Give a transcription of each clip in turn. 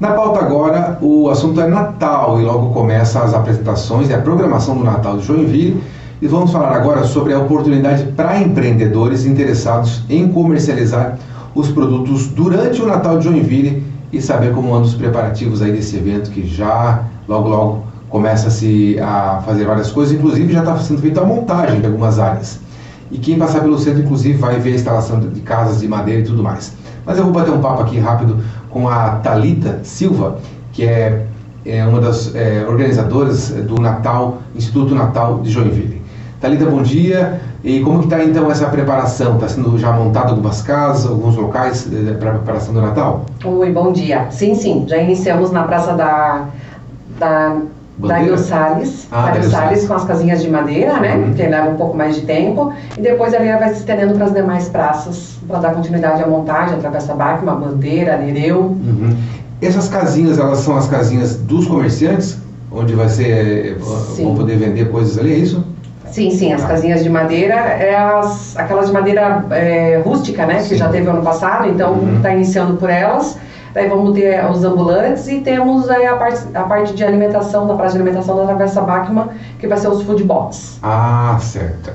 Na pauta agora, o assunto é Natal e logo começa as apresentações e a programação do Natal de Joinville. E vamos falar agora sobre a oportunidade para empreendedores interessados em comercializar os produtos durante o Natal de Joinville e saber como andam os preparativos aí desse evento que já logo logo começa-se a fazer várias coisas, inclusive já está sendo feita a montagem de algumas áreas. E quem passar pelo centro, inclusive, vai ver a instalação de casas de madeira e tudo mais. Mas eu vou bater um papo aqui rápido com a Talita Silva, que é, é uma das é, organizadoras do Natal, Instituto Natal de Joinville. Talita, bom dia. E como está então essa preparação? Está sendo já montado algumas casas, alguns locais é, para a preparação do Natal? Oi, bom dia. Sim, sim. Já iniciamos na Praça da, da Dario Salles, ah, Dario Salles com as casinhas de madeira, né? Uhum. Que leva um pouco mais de tempo. E depois ali vai se estendendo para as demais praças para dar continuidade à montagem, através da Bacma, Bandeira, Nereu. Uhum. Essas casinhas, elas são as casinhas dos comerciantes? Onde vai ser, sim. vão poder vender coisas ali, é isso? Sim, sim, as ah. casinhas de madeira, é as, aquelas de madeira é, rústica, né? Sim. Que já teve ano passado, então está uhum. iniciando por elas. Daí vamos ter os ambulantes e temos a parte, a parte de alimentação, da praça de alimentação da Travessa Bachmann, que vai ser os food box. Ah, certo.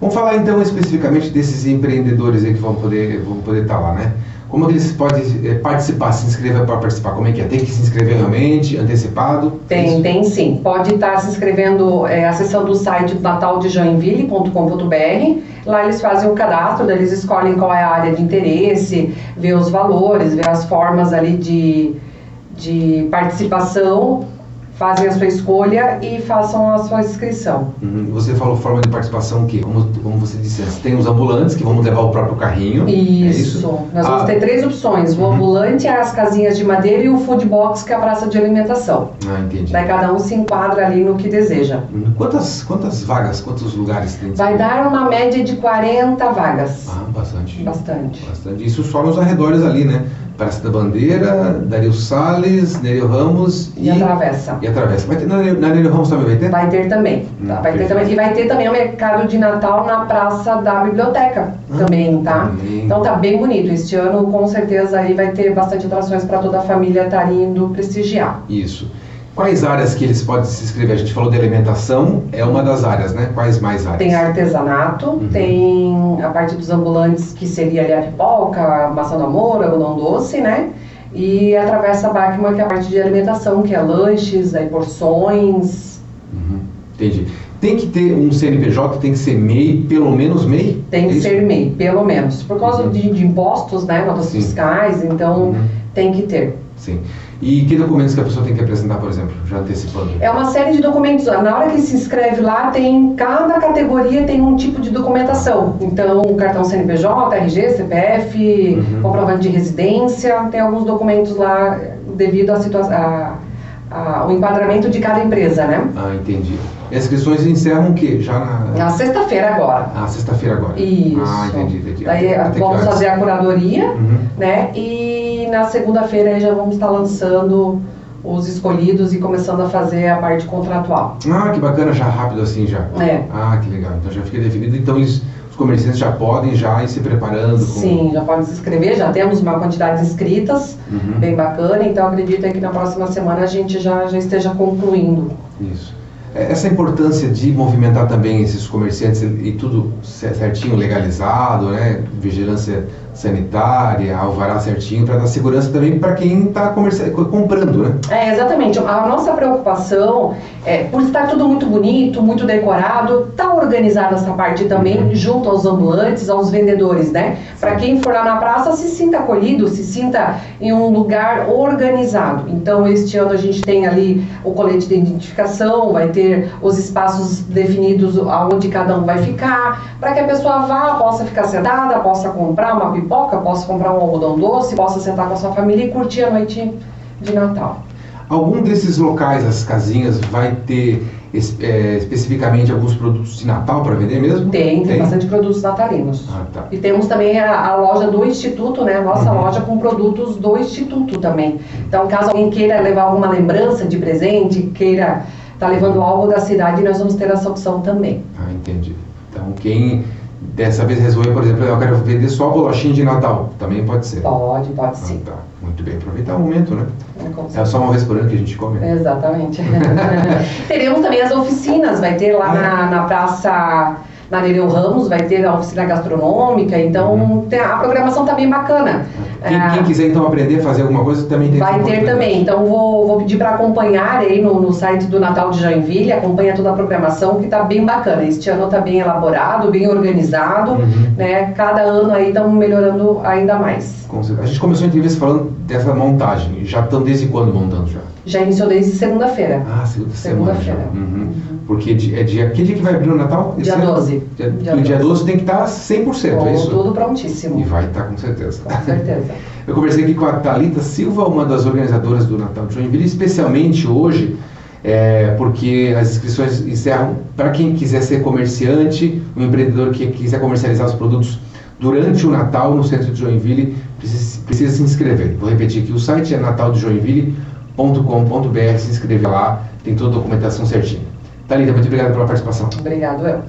Vamos falar então especificamente desses empreendedores aí que vão poder, vão poder estar tá lá, né? Como eles podem é, participar, se inscrever para participar? Como é que é? Tem que se inscrever realmente, antecipado? Tem, tem sim. Pode estar se inscrevendo, é, acessando o site nataldejoinville.com.br. Lá eles fazem o cadastro, eles escolhem qual é a área de interesse, vê os valores, vê as formas ali de, de participação fazem a sua escolha e façam a sua inscrição. Uhum. Você falou forma de participação que, como, como você disse, tem os ambulantes que vão levar o próprio carrinho. Isso. É isso? Nós vamos ah. ter três opções: o uhum. ambulante, as casinhas de madeira e o food box, que é a praça de alimentação. Ah, entendi. Daí cada um se enquadra ali no que deseja. Uhum. Quantas, quantas vagas, quantos lugares tem? Vai dar uma média de 40 vagas. Ah, bastante. Bastante. Bastante. Isso só nos arredores ali, né? Praça da Bandeira, Dario Salles, Nereu Ramos e, e a Travessa. E a Travessa. Vai ter, na, na Nereu Ramos também vai ter? Vai ter também. Hum, vai ter também. E vai ter também o mercado de Natal na Praça da Biblioteca ah, também, tá? Também. Então tá bem bonito. Este ano com certeza aí vai ter bastante atrações para toda a família estar indo prestigiar. Isso. Quais áreas que eles podem se inscrever? A gente falou de alimentação, é uma das áreas, né? Quais mais áreas? Tem artesanato, uhum. tem a parte dos ambulantes, que seria ali a pipoca, a maçã da moura, algodão doce, né? E a Travessa Bachmann, que é a parte de alimentação, que é lanches, aí porções. Uhum. Entendi. Tem que ter um CNPJ, tem que ser MEI, pelo menos MEI? Tem que é ser MEI, pelo menos. Por causa uhum. de, de, impostos, né? Notas Sim. fiscais, então uhum. tem que ter. Sim. E que documentos que a pessoa tem que apresentar, por exemplo, já antecipando? É uma série de documentos. Na hora que se inscreve lá, tem cada categoria tem um tipo de documentação. Então, cartão CNPJ, RG, CPF, uhum. comprovante de residência, tem alguns documentos lá devido à situação, ao enquadramento de cada empresa, né? Ah, entendi. E as inscrições encerram o quê? Já na... Na sexta-feira agora. Ah, sexta-feira agora. Isso. Ah, entendi, entendi. Daí vamos fazer a curadoria, uhum. né? E na segunda-feira já vamos estar lançando os escolhidos e começando a fazer a parte contratual. Ah, que bacana, já rápido assim já. É. Ah, que legal. Então já fica definido. Então eles, comerciantes já podem já ir se preparando. Com... Sim, já podem se inscrever, já temos uma quantidade de inscritas, uhum. bem bacana. Então acredito que na próxima semana a gente já, já esteja concluindo. Isso. É, essa importância de movimentar também esses comerciantes e tudo certinho, legalizado, né? Vigilância sanitária, alvará certinho, para dar segurança também para quem está comprando, né? É, exatamente. A nossa preocupação é, por estar tudo muito bonito, muito decorado, tá organizada essa parte também, uhum. junto aos ambulantes, aos vendedores, né? Para quem for lá na praça se sinta acolhido, se sinta em um lugar organizado. Então, este ano a gente tem ali o colete de identificação, vai ter os espaços definidos aonde cada um vai ficar, para que a pessoa vá, possa ficar sentada, possa comprar uma pipoca, possa comprar um algodão doce, possa sentar com a sua família e curtir a noite de Natal. Algum desses locais, as casinhas, vai ter é, especificamente alguns produtos de Natal para vender mesmo? Tem, tem, tem, bastante produtos natalinos. Ah, tá. E temos também a, a, loja do Instituto, né? A nossa uhum. loja com produtos do Instituto também. Então, caso alguém queira levar alguma lembrança de presente, queira estar tá levando algo da cidade, nós vamos ter essa opção também. Ah, entendi. Então, quem dessa vez resolver, por exemplo, eu quero vender só bolachinha de Natal, também pode ser? Pode, pode ah, sim. Tá. Muito bem, aproveitar o momento, né? Com É só uma vez por ano que a gente come, né? Exatamente. Teremos também as oficinas, vai ter lá Ah, é? na, na Praça na Nereu Ramos, vai ter a oficina gastronômica, então Uhum. a programação tá bem bacana. Quem, É, quem quiser então aprender a fazer alguma coisa também tem Vai ter também, então vou, vou pedir para acompanhar aí no, no site do Natal de Joinville, acompanha toda a programação que tá bem bacana. Este ano tá bem elaborado, bem organizado, Uhum. né? Cada ano aí estamos melhorando ainda mais. Com certeza. A gente começou a entrevista falando dessa montagem. Já estão desde quando montando já? Já iniciou desde segunda-feira. Ah, segunda semana já. Segunda-feira. Uhum. Porque é dia, que dia que vai abrir o Natal? Dia Esse ano? 12. Dia, Dia dia 12. 12 tem que estar 100%, é Com isso? tudo E prontíssimo. vai estar com certeza. Com certeza. Eu conversei aqui com a Thalita Silva, uma das organizadoras do Natal de Joinville, especialmente hoje, é, porque as inscrições encerram para quem quiser ser comerciante, um empreendedor que quiser comercializar os produtos durante o Natal no centro de Joinville, precisa, precisa se inscrever. Vou repetir aqui, o site é nataldejoinville.com.br, se inscrever lá, tem toda a documentação certinha. Thalita, muito obrigado pela participação. Obrigado, eu.